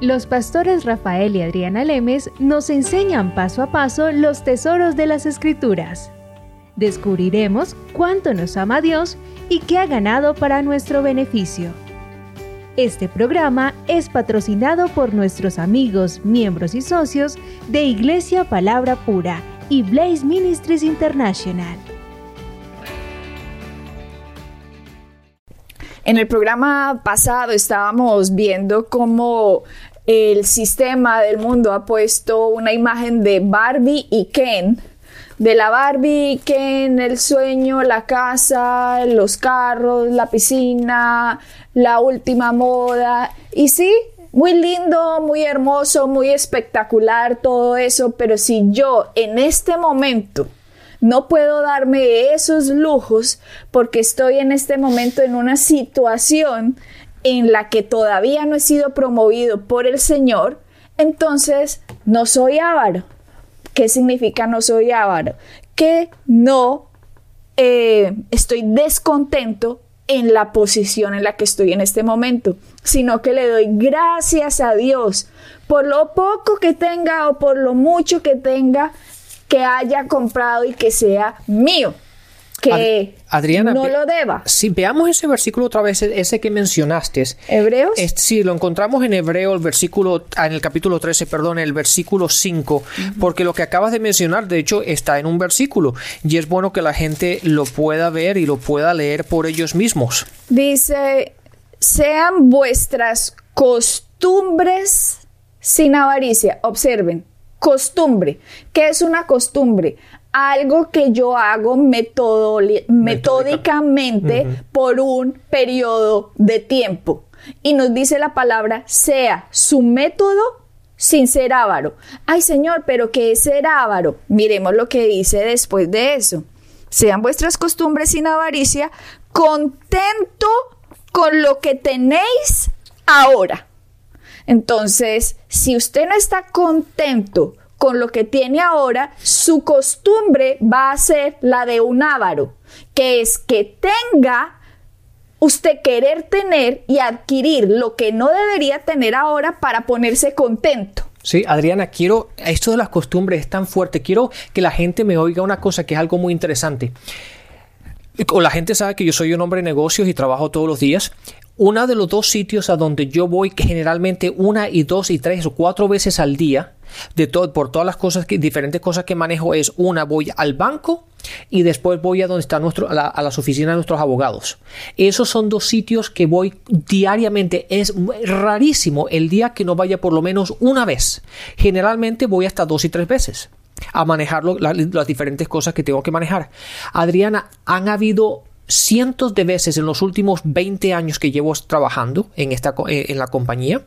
Los pastores Rafael y Adriana Lemes nos enseñan paso a paso los tesoros de las escrituras. Descubriremos cuánto nos ama Dios y qué ha ganado para nuestro beneficio. Este programa es patrocinado por nuestros amigos, miembros y socios de Iglesia Palabra Pura y Blaze Ministries International. En el programa pasado estábamos viendo cómo el sistema del mundo ha puesto una imagen de Barbie y Ken, de la Barbie y Ken, el sueño, la casa, los carros, la piscina, la última moda. Y sí, muy lindo, muy hermoso, muy espectacular todo eso, pero si yo en este momento no puedo darme esos lujos porque estoy en este momento en una situación en la que todavía no he sido promovido por el Señor, entonces no soy avaro. ¿Qué significa no soy avaro? Que no eh, estoy descontento en la posición en la que estoy en este momento, sino que le doy gracias a Dios por lo poco que tenga o por lo mucho que tenga que haya comprado y que sea mío que Adriana, no lo deba. Si veamos ese versículo otra vez, ese que mencionaste. ¿Hebreos? sí, lo encontramos en Hebreo, el versículo, ah, en el capítulo 13, perdón, el versículo 5, porque lo que acabas de mencionar, de hecho, está en un versículo, y es bueno que la gente lo pueda ver y lo pueda leer por ellos mismos. Dice, sean vuestras costumbres sin avaricia. Observen, costumbre. ¿Qué es una costumbre? Algo que yo hago metódicamente por un periodo de tiempo. Y nos dice la palabra, sea su método sin ser avaro. Ay Señor, pero ¿qué es ser avaro? Miremos lo que dice después de eso. Sean vuestras costumbres sin avaricia, contento con lo que tenéis ahora. Entonces, si usted no está contento con lo que tiene ahora, su costumbre va a ser la de un avaro, que es que tenga usted querer tener y adquirir lo que no debería tener ahora para ponerse contento. Sí, Adriana, quiero, esto de las costumbres es tan fuerte, quiero que la gente me oiga una cosa que es algo muy interesante. O la gente sabe que yo soy un hombre de negocios y trabajo todos los días. Uno de los dos sitios a donde yo voy generalmente una y dos y tres o cuatro veces al día de todo, por todas las cosas que, diferentes cosas que manejo es una, voy al banco y después voy a donde está nuestro, a, las oficinas de nuestros abogados. Esos son dos sitios que voy diariamente. Es rarísimo el día que no vaya por lo menos una vez. Generalmente voy hasta dos y tres veces a manejar las diferentes cosas que tengo que manejar. Adriana, han habido cientos de veces en los últimos 20 años que llevo trabajando en, esta, eh, en la compañía,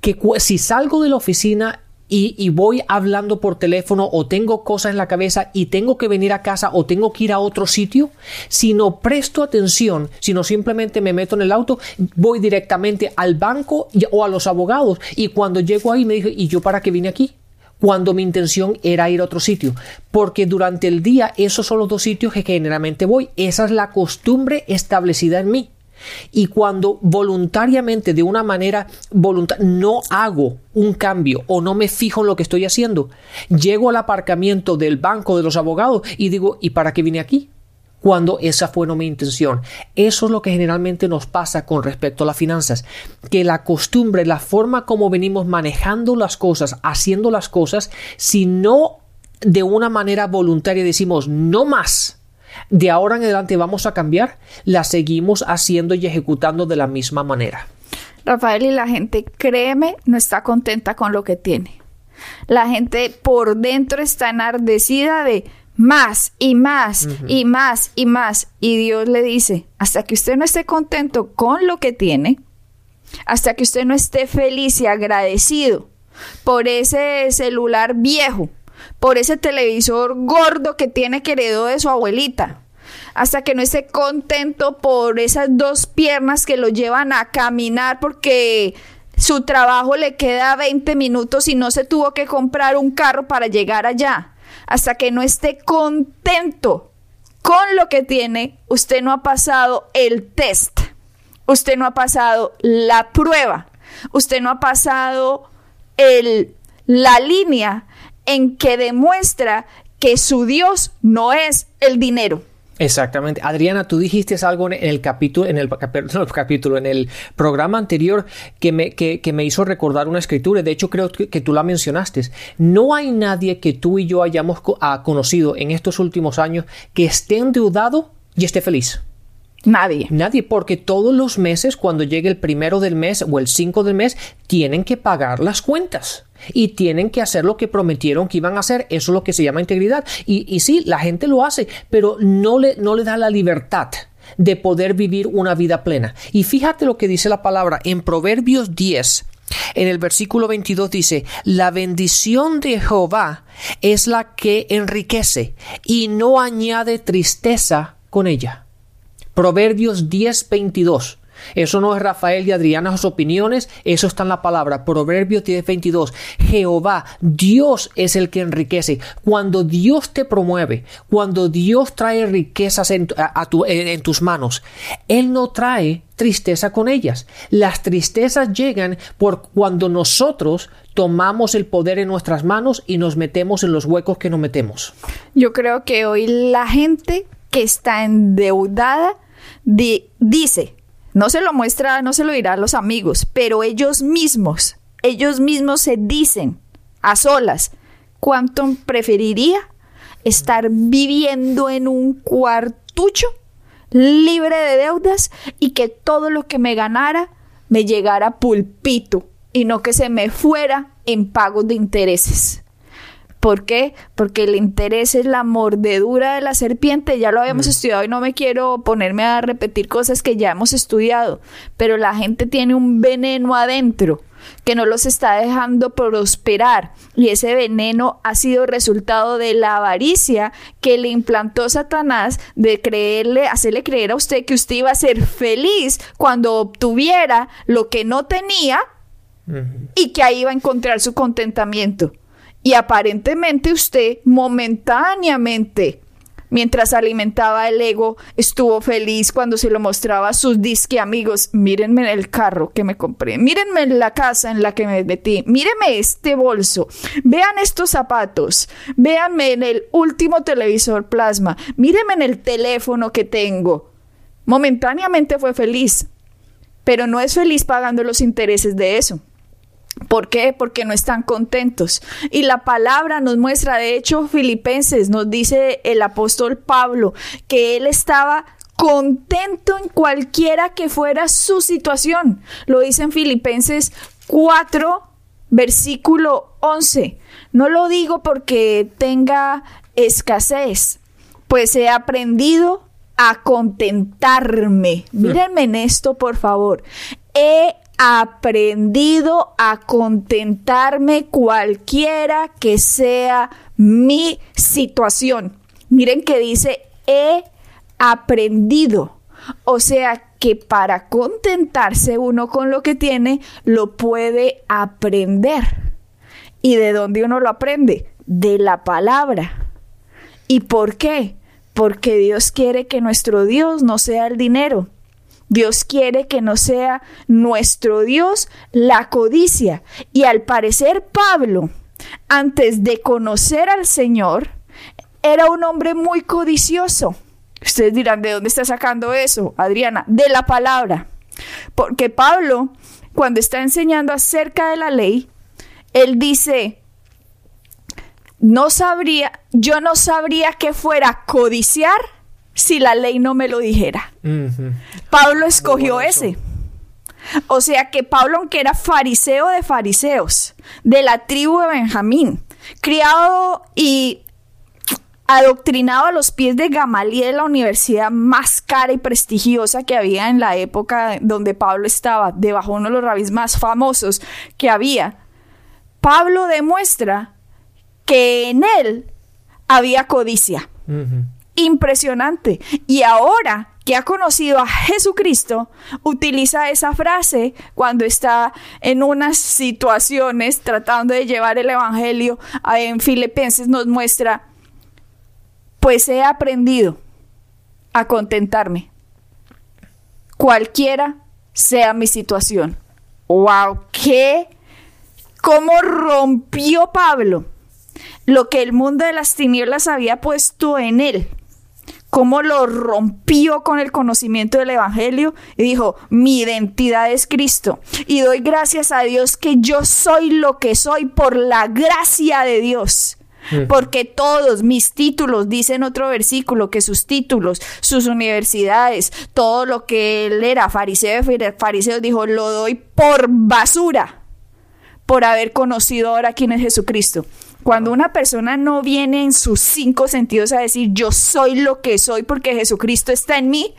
que si salgo de la oficina y, voy hablando por teléfono o tengo cosas en la cabeza y tengo que venir a casa o tengo que ir a otro sitio, si no presto atención, si no simplemente me meto en el auto, voy directamente al banco o a los abogados y cuando llego ahí me dije, ¿y yo para qué vine aquí? Cuando mi intención era ir a otro sitio, porque durante el día esos son los dos sitios que generalmente voy, esa es la costumbre establecida en mí. Y cuando voluntariamente, de una manera voluntaria, no hago un cambio o no me fijo en lo que estoy haciendo, llego al aparcamiento del banco de los abogados y digo, ¿y para qué vine aquí? Cuando esa fue no mi intención. Eso es lo que generalmente nos pasa con respecto a las finanzas, que la costumbre, la forma como venimos manejando las cosas, haciendo las cosas, si no de una manera voluntaria decimos no más, de ahora en adelante vamos a cambiar, la seguimos haciendo y ejecutando de la misma manera. Rafael, y la gente, créeme, no está contenta con lo que tiene. La gente por dentro está enardecida de más y más y más y más. Y Dios le dice, hasta que usted no esté contento con lo que tiene, hasta que usted no esté feliz y agradecido por ese celular viejo, por ese televisor gordo que tiene que heredó de su abuelita, hasta que no esté contento por esas dos piernas que lo llevan a caminar porque su trabajo le queda 20 minutos y no se tuvo que comprar un carro para llegar allá. Hasta que no esté contento con lo que tiene, usted no ha pasado el test. Usted no ha pasado la prueba usted no ha pasado el, la línea en que demuestra que su Dios no es el dinero. Exactamente. Adriana, tú dijiste algo en el capítulo, en el, capítulo, en el programa anterior que me, que, me hizo recordar una escritura. De hecho, creo que, tú la mencionaste. No hay nadie que tú y yo hayamos conocido en estos últimos años que esté endeudado y esté feliz. Nadie. Nadie, porque todos los meses, cuando llegue el primero del mes o el cinco del mes, tienen que pagar las cuentas y tienen que hacer lo que prometieron que iban a hacer. Eso es lo que se llama integridad. Y, y sí, la gente lo hace, pero no le, no le da la libertad de poder vivir una vida plena. Y fíjate lo que dice la palabra en Proverbios 10. En el versículo 22 dice, la bendición de Jehová es la que enriquece y no añade tristeza con ella. Proverbios 10, 22. Eso no es Rafael y Adriana sus opiniones, eso está en la palabra. Proverbios 10:22. Jehová, Dios es el que enriquece. Cuando Dios te promueve, cuando Dios trae riquezas en, tus manos, Él no trae tristeza con ellas. Las tristezas llegan por cuando nosotros tomamos el poder en nuestras manos y nos metemos en los huecos que nos metemos. Yo creo que hoy la gente que está endeudada dice, no se lo muestra, no se lo dirá a los amigos, pero ellos mismos, ellos mismos se dicen a solas, ¿cuánto preferiría estar viviendo en un cuartucho libre de deudas y que todo lo que me ganara me llegara pulpito y no que se me fuera en pagos de intereses? ¿Por qué? Porque el interés es la mordedura de la serpiente. Ya lo habíamos mm. estudiado y no me quiero ponerme a repetir cosas que ya hemos estudiado. Pero la gente tiene un veneno adentro que no los está dejando prosperar. Y ese veneno ha sido resultado de la avaricia que le implantó Satanás de creerle, hacerle creer a usted que usted iba a ser feliz cuando obtuviera lo que no tenía y que ahí iba a encontrar su contentamiento. Y aparentemente usted momentáneamente, mientras alimentaba el ego, estuvo feliz cuando se lo mostraba a sus disque amigos. Mírenme en el carro que me compré, mírenme en la casa en la que me metí, mírenme este bolso, vean estos zapatos, véanme en el último televisor plasma, mírenme en el teléfono que tengo. Momentáneamente fue feliz, pero no es feliz pagando los intereses de eso. ¿Por qué? Porque no están contentos. Y la palabra nos muestra, de hecho, Filipenses nos dice el apóstol Pablo, que él estaba contento en cualquiera que fuera su situación. Lo dice en Filipenses 4, versículo 11. No lo digo porque tenga escasez, pues he aprendido a contentarme. Mírenme en esto, por favor. He aprendido a contentarme cualquiera que sea mi situación. Miren que dice he aprendido. O sea que para contentarse uno con lo que tiene, lo puede aprender. ¿Y de dónde uno lo aprende? De la palabra. ¿Y por qué? Porque Dios quiere que nuestro Dios no sea el dinero, Dios quiere que no sea nuestro Dios la codicia. Y al parecer Pablo, antes de conocer al Señor, era un hombre muy codicioso. Ustedes dirán, ¿de dónde está sacando eso, Adriana? De la palabra. Porque Pablo, cuando está enseñando acerca de la ley, él dice, no sabría, yo no sabría que fuera codiciar si la ley no me lo dijera. Pablo escogió ese. O sea que Pablo, aunque era fariseo de fariseos, de la tribu de Benjamín, criado y adoctrinado a los pies de Gamaliel, la universidad más cara y prestigiosa que había en la época donde Pablo estaba, debajo de uno de los rabis más famosos que había, Pablo demuestra que en él había codicia impresionante. Y ahora que ha conocido a Jesucristo, utiliza esa frase cuando está en unas situaciones tratando de llevar el Evangelio. En Filipenses nos muestra, pues he aprendido a contentarme, cualquiera sea mi situación. wow, qué, cómo rompió Pablo lo que el mundo de las tinieblas había puesto en él cómo lo rompió con el conocimiento del Evangelio y dijo, mi identidad es Cristo. Y doy gracias a Dios que yo soy lo que soy por la gracia de Dios. Mm. Porque todos mis títulos, dice en otro versículo, que sus títulos, sus universidades, todo lo que él era, fariseo de fariseos, dijo, lo doy por basura, por haber conocido ahora quién es Jesucristo. Cuando una persona no viene en sus cinco sentidos a decir yo soy lo que soy porque Jesucristo está en mí,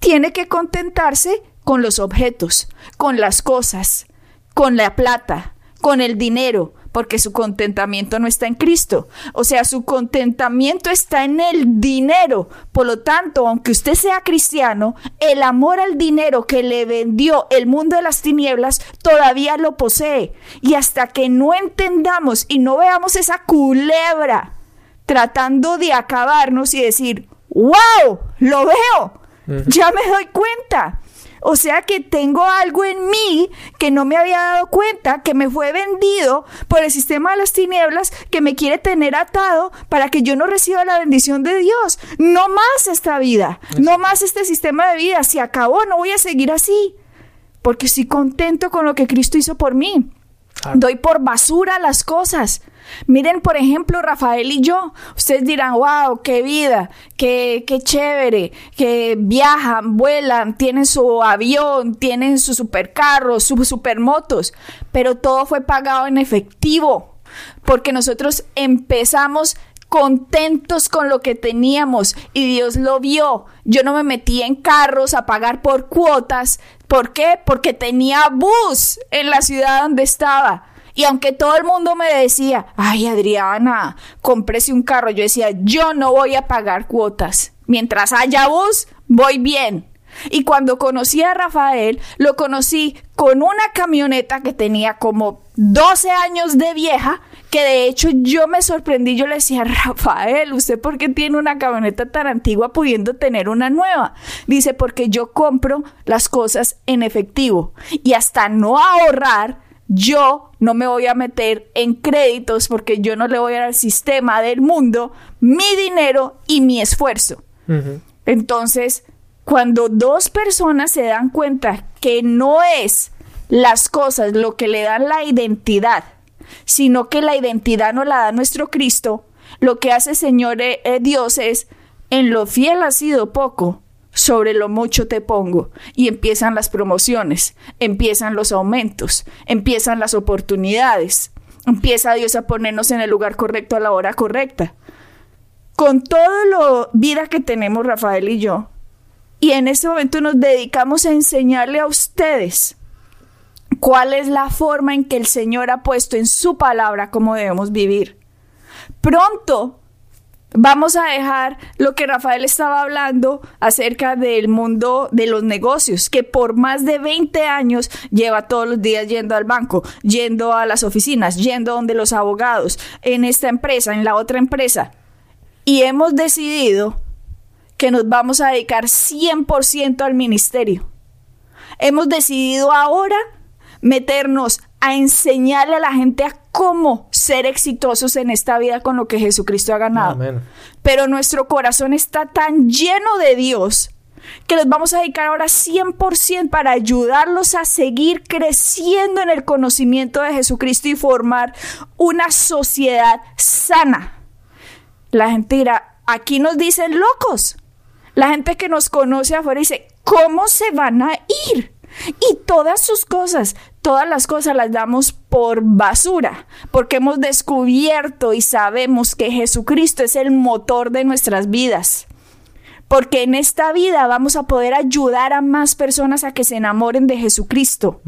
tiene que contentarse con los objetos, con las cosas, con la plata, con el dinero, porque su contentamiento no está en Cristo. O sea, su contentamiento está en el dinero. Por lo tanto, aunque usted sea cristiano, el amor al dinero que le vendió el mundo de las tinieblas todavía lo posee. Y hasta que no entendamos y no veamos esa culebra tratando de acabarnos y decir, wow, lo veo, ya me doy cuenta o sea que tengo algo en mí que no me había dado cuenta, que me fue vendido por el sistema de las tinieblas, que me quiere tener atado para que yo no reciba la bendición de Dios. No más esta vida, no más este sistema de vida. Se acabó, no voy a seguir así. Porque estoy contento con lo que Cristo hizo por mí. Doy por basura las cosas. Miren, por ejemplo, Rafael y yo. Ustedes dirán, wow, qué vida, qué, qué chévere, que viajan, vuelan, tienen su avión, tienen su supercarro, sus supermotos. Pero todo fue pagado en efectivo. Porque nosotros empezamos contentos con lo que teníamos y Dios lo vio. Yo no me metí en carros a pagar por cuotas. ¿Por qué? Porque tenía bus en la ciudad donde estaba. Y aunque todo el mundo me decía, ay Adriana, cómprese un carro, yo decía, yo no voy a pagar cuotas. Mientras haya bus, voy bien. Y cuando conocí a Rafael, lo conocí con una camioneta que tenía como 12 años de vieja, que de hecho yo me sorprendí, yo le decía, Rafael, ¿usted por qué tiene una camioneta tan antigua pudiendo tener una nueva? Dice, porque yo compro las cosas en efectivo y hasta no ahorrar, yo no me voy a meter en créditos porque yo no le voy a dar al sistema del mundo mi dinero y mi esfuerzo. Entonces, cuando dos personas se dan cuenta que no es las cosas lo que le dan la identidad, sino que la identidad no la da nuestro Cristo, lo que hace Señor eh, eh, Dios es, en lo fiel ha sido poco, sobre lo mucho te pongo. Y empiezan las promociones, empiezan los aumentos, empiezan las oportunidades, empieza Dios a ponernos en el lugar correcto a la hora correcta. Con todo lo vida que tenemos Rafael y yo, y en este momento nos dedicamos a enseñarle a ustedes cuál es la forma en que el Señor ha puesto en su palabra cómo debemos vivir. Pronto vamos a dejar lo que Rafael estaba hablando acerca del mundo de los negocios, que por más de 20 años lleva todos los días yendo al banco, yendo a las oficinas, yendo donde los abogados, en esta empresa, en la otra empresa. Y hemos decidido que nos vamos a dedicar 100% al ministerio. Hemos decidido ahora meternos a enseñarle a la gente a cómo ser exitosos en esta vida con lo que Jesucristo ha ganado. Pero nuestro corazón está tan lleno de Dios que nos vamos a dedicar ahora 100% para ayudarlos a seguir creciendo en el conocimiento de Jesucristo y formar una sociedad sana. La gente dirá, aquí nos dicen locos. La gente que nos conoce afuera dice, ¿cómo se van a ir? Y todas sus cosas, todas las cosas las damos por basura, porque hemos descubierto y sabemos que Jesucristo es el motor de nuestras vidas porque en esta vida vamos a poder ayudar a más personas a que se enamoren de Jesucristo.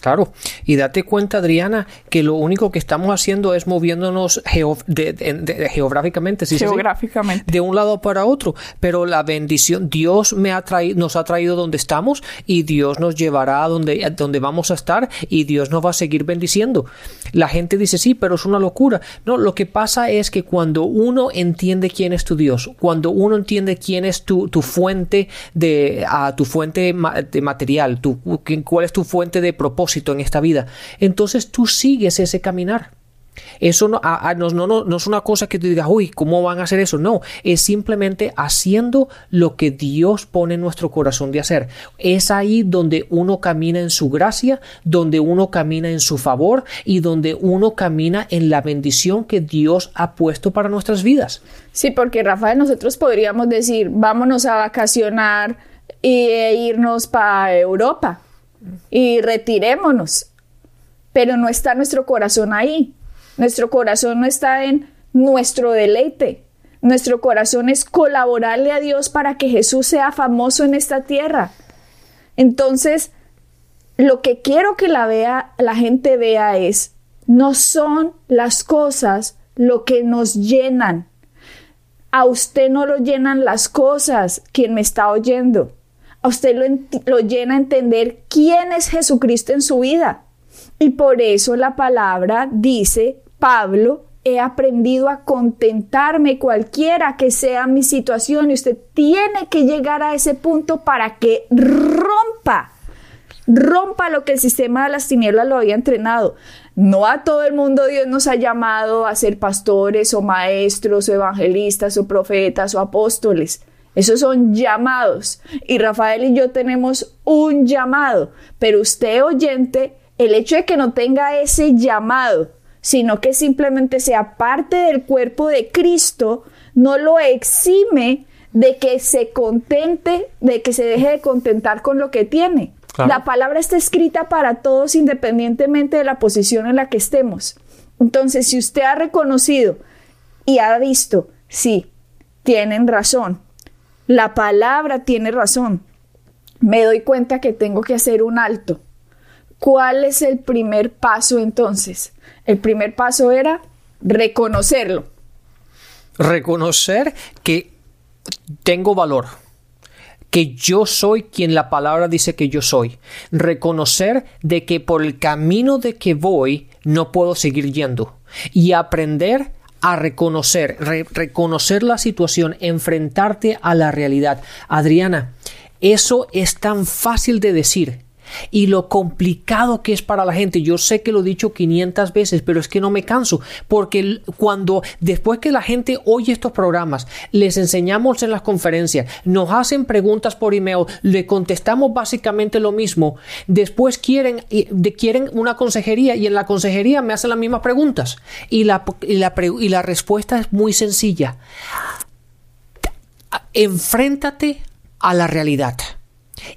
claro, y date cuenta, Adriana, que lo único que estamos haciendo es moviéndonos geográficamente, geográficamente. de un lado para otro, pero la bendición, Dios me ha traído, nos ha traído donde estamos y Dios nos llevará a donde, donde vamos a estar y Dios nos va a seguir bendiciendo. La gente dice, sí, pero es una locura. No, lo que pasa es que cuando uno entiende quién es tu Dios, cuando uno entiende quién es tu, fuente de a tu fuente de material, tu, cuál es tu fuente de propósito en esta vida. Entonces tú sigues ese caminar. Eso no, no, no, no, es una cosa que tú digas, uy, ¿cómo van a hacer eso? No, es simplemente haciendo lo que Dios pone en nuestro corazón de hacer. Es ahí donde uno camina en su gracia, donde uno camina en su favor y donde uno camina en la bendición que Dios ha puesto para nuestras vidas. Sí, porque Rafael, nosotros podríamos decir, vámonos a vacacionar e irnos para Europa y retirémonos, pero no está nuestro corazón ahí. Nuestro corazón no está en nuestro deleite. Nuestro corazón es colaborarle a Dios para que Jesús sea famoso en esta tierra. Entonces, lo que quiero que la vea, la gente vea es, no son las cosas lo que nos llenan. A usted no lo llenan las cosas, quien me está oyendo. A usted lo, lo llena entender quién es Jesucristo en su vida. Y por eso la palabra dice Pablo, he aprendido a contentarme cualquiera que sea mi situación y usted tiene que llegar a ese punto para que rompa, rompa lo que el sistema de las tinieblas lo había entrenado. No a todo el mundo Dios nos ha llamado a ser pastores o maestros o evangelistas o profetas o apóstoles. Esos son llamados. Y Rafael y yo tenemos un llamado. Pero usted oyente, el hecho de que no tenga ese llamado, sino que simplemente sea parte del cuerpo de Cristo, no lo exime de que se contente, de que se deje de contentar con lo que tiene. La palabra está escrita para todos independientemente de la posición en la que estemos. Entonces, si usted ha reconocido y ha visto, sí, tienen razón, la palabra tiene razón, me doy cuenta que tengo que hacer un alto. ¿Cuál es el primer paso entonces? El primer paso era reconocerlo. Reconocer que tengo valor, que yo soy quien la palabra dice que yo soy. Reconocer de que por el camino de que voy no puedo seguir yendo. Y aprender a reconocer, reconocer la situación, enfrentarte a la realidad. Adriana, eso es tan fácil de decir, y lo complicado que es para la gente. Yo sé que lo he dicho 500 veces, pero es que no me canso, porque cuando después que la gente oye estos programas, les enseñamos en las conferencias, nos hacen preguntas por email, le contestamos básicamente lo mismo, después quieren, quieren una consejería y en la consejería me hacen las mismas preguntas y la, y la, y la respuesta es muy sencilla. Enfréntate a la realidad.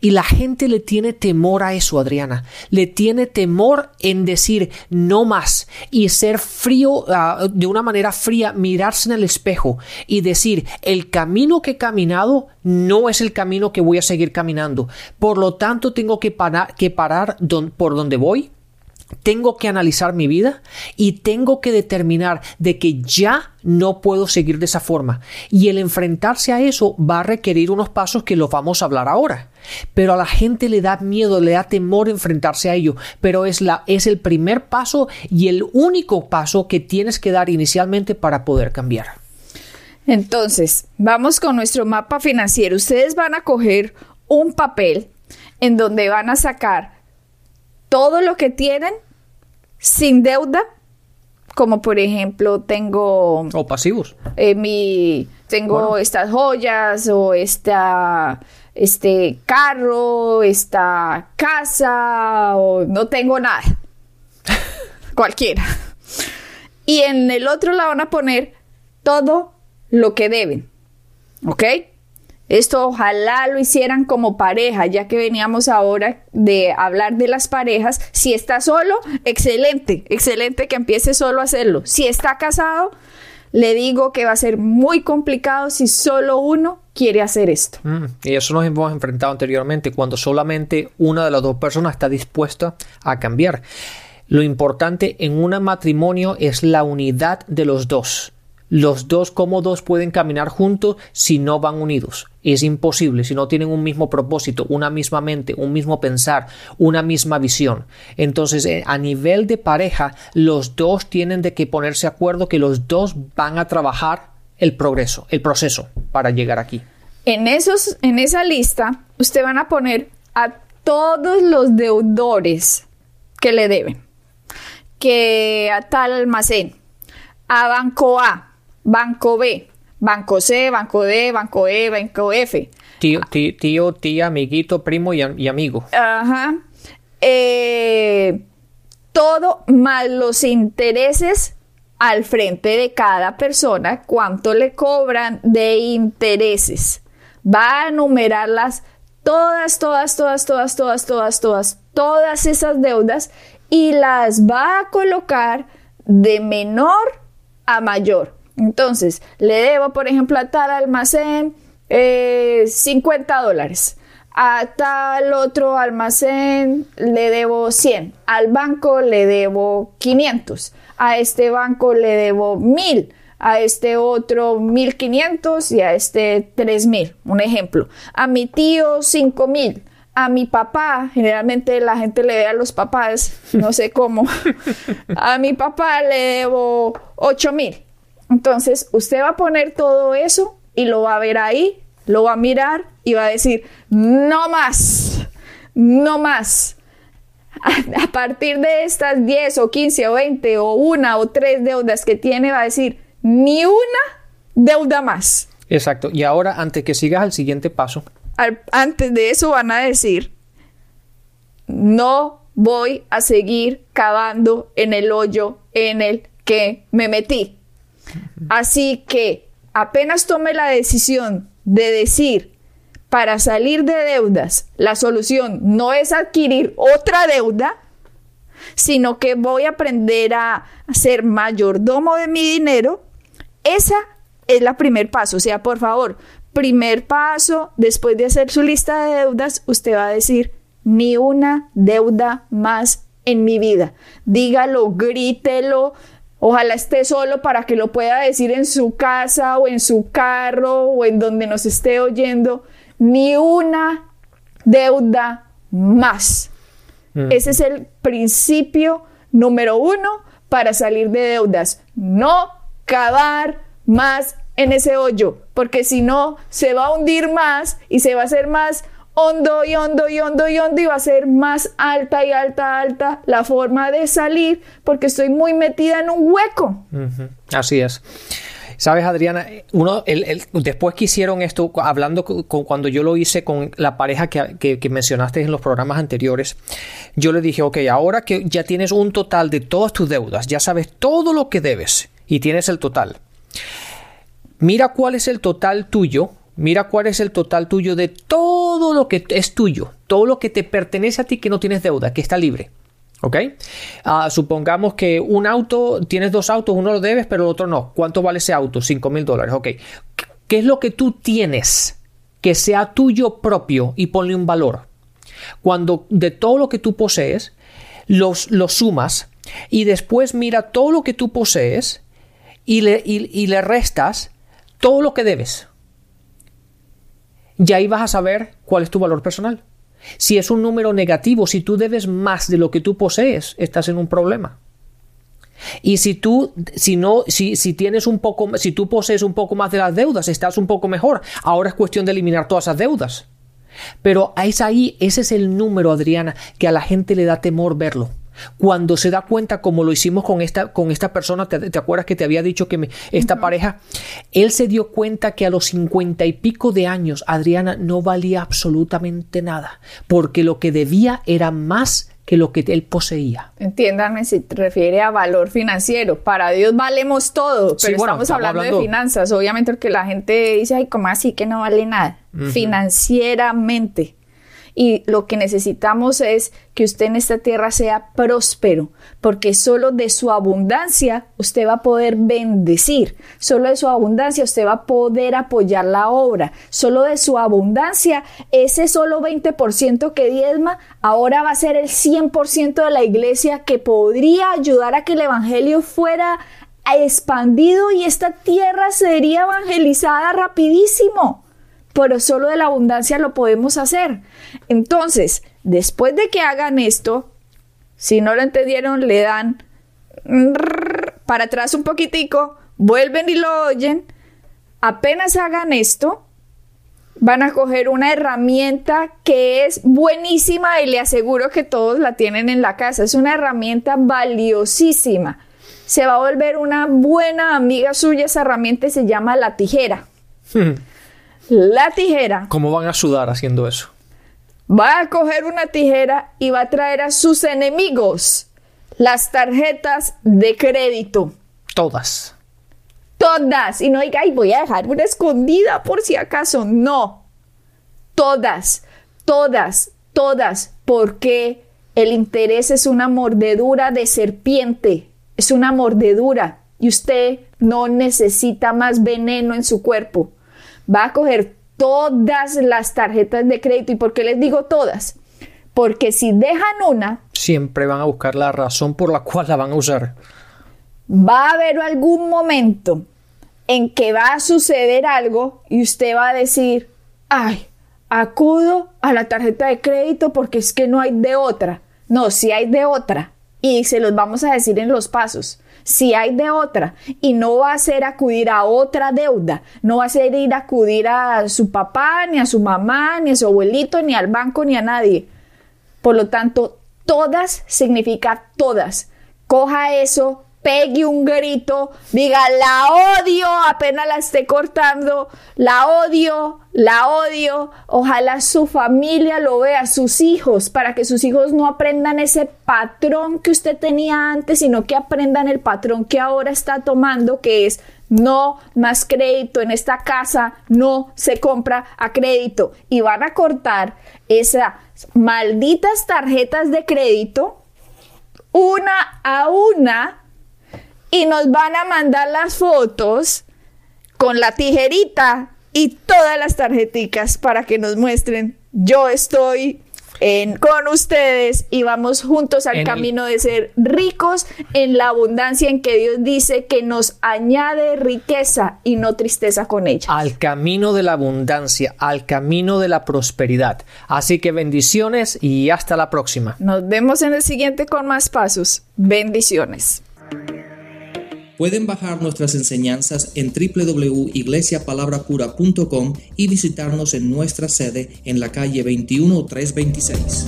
Y la gente le tiene temor a eso, Adriana. Le tiene temor en decir no más y ser frío, ah, de una manera fría, mirarse en el espejo y decir el camino que he caminado no es el camino que voy a seguir caminando. Por lo tanto, tengo que parar, que parar por donde voy tengo que analizar mi vida y tengo que determinar de que ya no puedo seguir de esa forma. Y el enfrentarse a eso va a requerir unos pasos que los vamos a hablar ahora. Pero a la gente le da miedo, le da temor enfrentarse a ello. Pero es, la, es el primer paso y el único paso que tienes que dar inicialmente para poder cambiar. Entonces, vamos con nuestro mapa financiero. Ustedes van a coger un papel en donde van a sacar todo lo que tienen sin deuda, como por ejemplo tengo... O pasivos. Eh, mi, tengo estas joyas o esta, este carro, esta casa o no tengo nada. Cualquiera. Y en el otro la van a poner todo lo que deben. ¿Ok? Esto ojalá lo hicieran como pareja, ya que veníamos ahora de hablar de las parejas. Si está solo, excelente, excelente que empiece solo a hacerlo. Si está casado, le digo que va a ser muy complicado si solo uno quiere hacer esto. Mm, y eso nos hemos enfrentado anteriormente, cuando solamente una de las dos personas está dispuesta a cambiar. Lo importante en un matrimonio es la unidad de los dos los dos como dos pueden caminar juntos si no van unidos. Es imposible si no tienen un mismo propósito, una misma mente, un mismo pensar, una misma visión. Entonces, eh, a nivel de pareja, los dos tienen de que ponerse de acuerdo que los dos van a trabajar el progreso, el proceso para llegar aquí. En, esos, en esa lista, usted van a poner a todos los deudores que le deben. Que a tal almacén, a Banco A, Banco B, Banco C, Banco D, Banco E, Banco F. Tío, tío, tía, amiguito, primo y, y amigo. Ajá. Eh, todo más los intereses al frente de cada persona, cuánto le cobran de intereses. Va a enumerarlas todas, todas, todas, todas, todas, todas, todas, todas esas deudas y las va a colocar de menor a mayor. Entonces, le debo, por ejemplo, a tal almacén 50 eh, dólares. A tal otro almacén le debo 100. Al banco le debo 500. A este banco le debo 1000. A este otro 1500 y a este 3000. Un ejemplo. A mi tío 5000 a mi papá, generalmente la gente le ve a los papás, no sé cómo, a mi papá le debo 8 mil. Entonces, usted va a poner todo eso y lo va a ver ahí, lo va a mirar y va a decir, no más, no más. A, partir de estas 10 o 15 o 20 o una o tres deudas que tiene, va a decir, ni una deuda más. Exacto. Y ahora, antes que sigas al siguiente paso, antes de eso van a decir, no voy a seguir cavando en el hoyo en el que me metí. Así que apenas tome la decisión de decir, para salir de deudas, la solución no es adquirir otra deuda, sino que voy a aprender a ser mayordomo de mi dinero, esa es la primer paso. O sea, por favor, primer paso, después de hacer su lista de deudas, usted va a decir, ni una deuda más en mi vida. Dígalo, grítelo, ojalá esté solo para que lo pueda decir en su casa o en su carro o en donde nos esté oyendo, ni una deuda más. Mm. Ese es el principio número uno para salir de deudas. No cavar más en ese hoyo, porque si no, se va a hundir más y se va a hacer más hondo y hondo y hondo y hondo y va a ser más alta y alta, alta la forma de salir porque estoy muy metida en un hueco. Así es. Sabes, Adriana, uno, después que hicieron esto, hablando con, cuando yo lo hice con la pareja que, que, mencionaste en los programas anteriores, yo le dije, ok, ahora que ya tienes un total de todas tus deudas, ya sabes todo lo que debes y tienes el total mira cuál es el total tuyo, mira cuál es el total tuyo de todo lo que es tuyo, todo lo que te pertenece a ti que no tienes deuda, que está libre. ¿Ok? Ah, supongamos que un auto, tienes dos autos, uno lo debes, pero el otro no. ¿Cuánto vale ese auto? 5 mil dólares. Ok. ¿Qué es lo que tú tienes que sea tuyo propio y ponle un valor? Cuando de todo lo que tú posees, los, los sumas y después mira todo lo que tú posees y le, y le restas todo lo que debes. Y ahí vas a saber cuál es tu valor personal. Si es un número negativo, si tú debes más de lo que tú posees, estás en un problema. Y si tú, si no, si, tienes un poco, si tú posees un poco más de las deudas, estás un poco mejor. Ahora es cuestión de eliminar todas esas deudas. Pero es ahí, ese es el número, Adriana, que a la gente le da temor verlo. Cuando se da cuenta, como lo hicimos con esta, con esta persona, ¿te, acuerdas que te había dicho que esta pareja? Él se dio cuenta que a los cincuenta y pico de años Adriana no valía absolutamente nada, porque lo que debía era más que lo que él poseía. Entiéndanme si te refiere a valor financiero. Para Dios valemos todo, pero estamos, hablando, de finanzas. Obviamente porque la gente dice, ay, ¿cómo así que no vale nada? Financieramente y lo que necesitamos es que usted en esta tierra sea próspero, porque solo de su abundancia usted va a poder bendecir, solo de su abundancia usted va a poder apoyar la obra, solo de su abundancia ese solo 20% que diezma ahora va a ser el 100% de la iglesia que podría ayudar a que el evangelio fuera expandido y esta tierra sería evangelizada rapidísimo pero solo de la abundancia lo podemos hacer. Entonces, después de que hagan esto, si no lo entendieron, le dan para atrás un poquitico, vuelven y lo oyen, apenas hagan esto, van a coger una herramienta que es buenísima y le aseguro que todos la tienen en la casa. Es una herramienta valiosísima. Se va a volver una buena amiga suya esa herramienta se llama la tijera. La tijera. ¿Cómo van a sudar haciendo eso? Va a coger una tijera y va a traer a sus enemigos las tarjetas de crédito. Todas. Todas. Y no diga, ay, voy a dejar una escondida por si acaso. No. Todas, todas, todas. Porque el interés es una mordedura de serpiente. Es una mordedura. Y usted no necesita más veneno en su cuerpo. Va a coger todas las tarjetas de crédito. ¿Y por qué les digo todas? Porque si dejan una... Siempre van a buscar la razón por la cual la van a usar va a haber algún momento en que va a suceder algo y usted va a decir, ay, acudo a la tarjeta de crédito porque es que no hay de otra. No, si hay de otra. Y se los vamos a decir en los pasos. Si hay de otra. Y no va a ser acudir a otra deuda. No va a ser ir a acudir a su papá, ni a su mamá, ni a su abuelito, ni al banco, ni a nadie. Por lo tanto, todas significa todas. Coja eso, pegue un grito, diga la odio, apenas la esté cortando, la odio, la odio. Ojalá su familia lo vea, sus hijos, para que sus hijos no aprendan ese patrón que usted tenía antes, sino que aprendan el patrón que ahora está tomando, que es no más crédito en esta casa, no se compra a crédito. Y van a cortar esas malditas tarjetas de crédito una a una y nos van a mandar las fotos con la tijerita y todas las tarjeticas para que nos muestren yo estoy en, con ustedes y vamos juntos al camino de ser ricos en la abundancia en que Dios dice que nos añade riqueza y no tristeza con ella. Al camino de la abundancia, al camino de la prosperidad. Así que bendiciones y hasta la próxima. Nos vemos en el siguiente con más pasos. Bendiciones. Pueden bajar nuestras enseñanzas en www.iglesiapalabracura.com y visitarnos en nuestra sede en la calle 21326.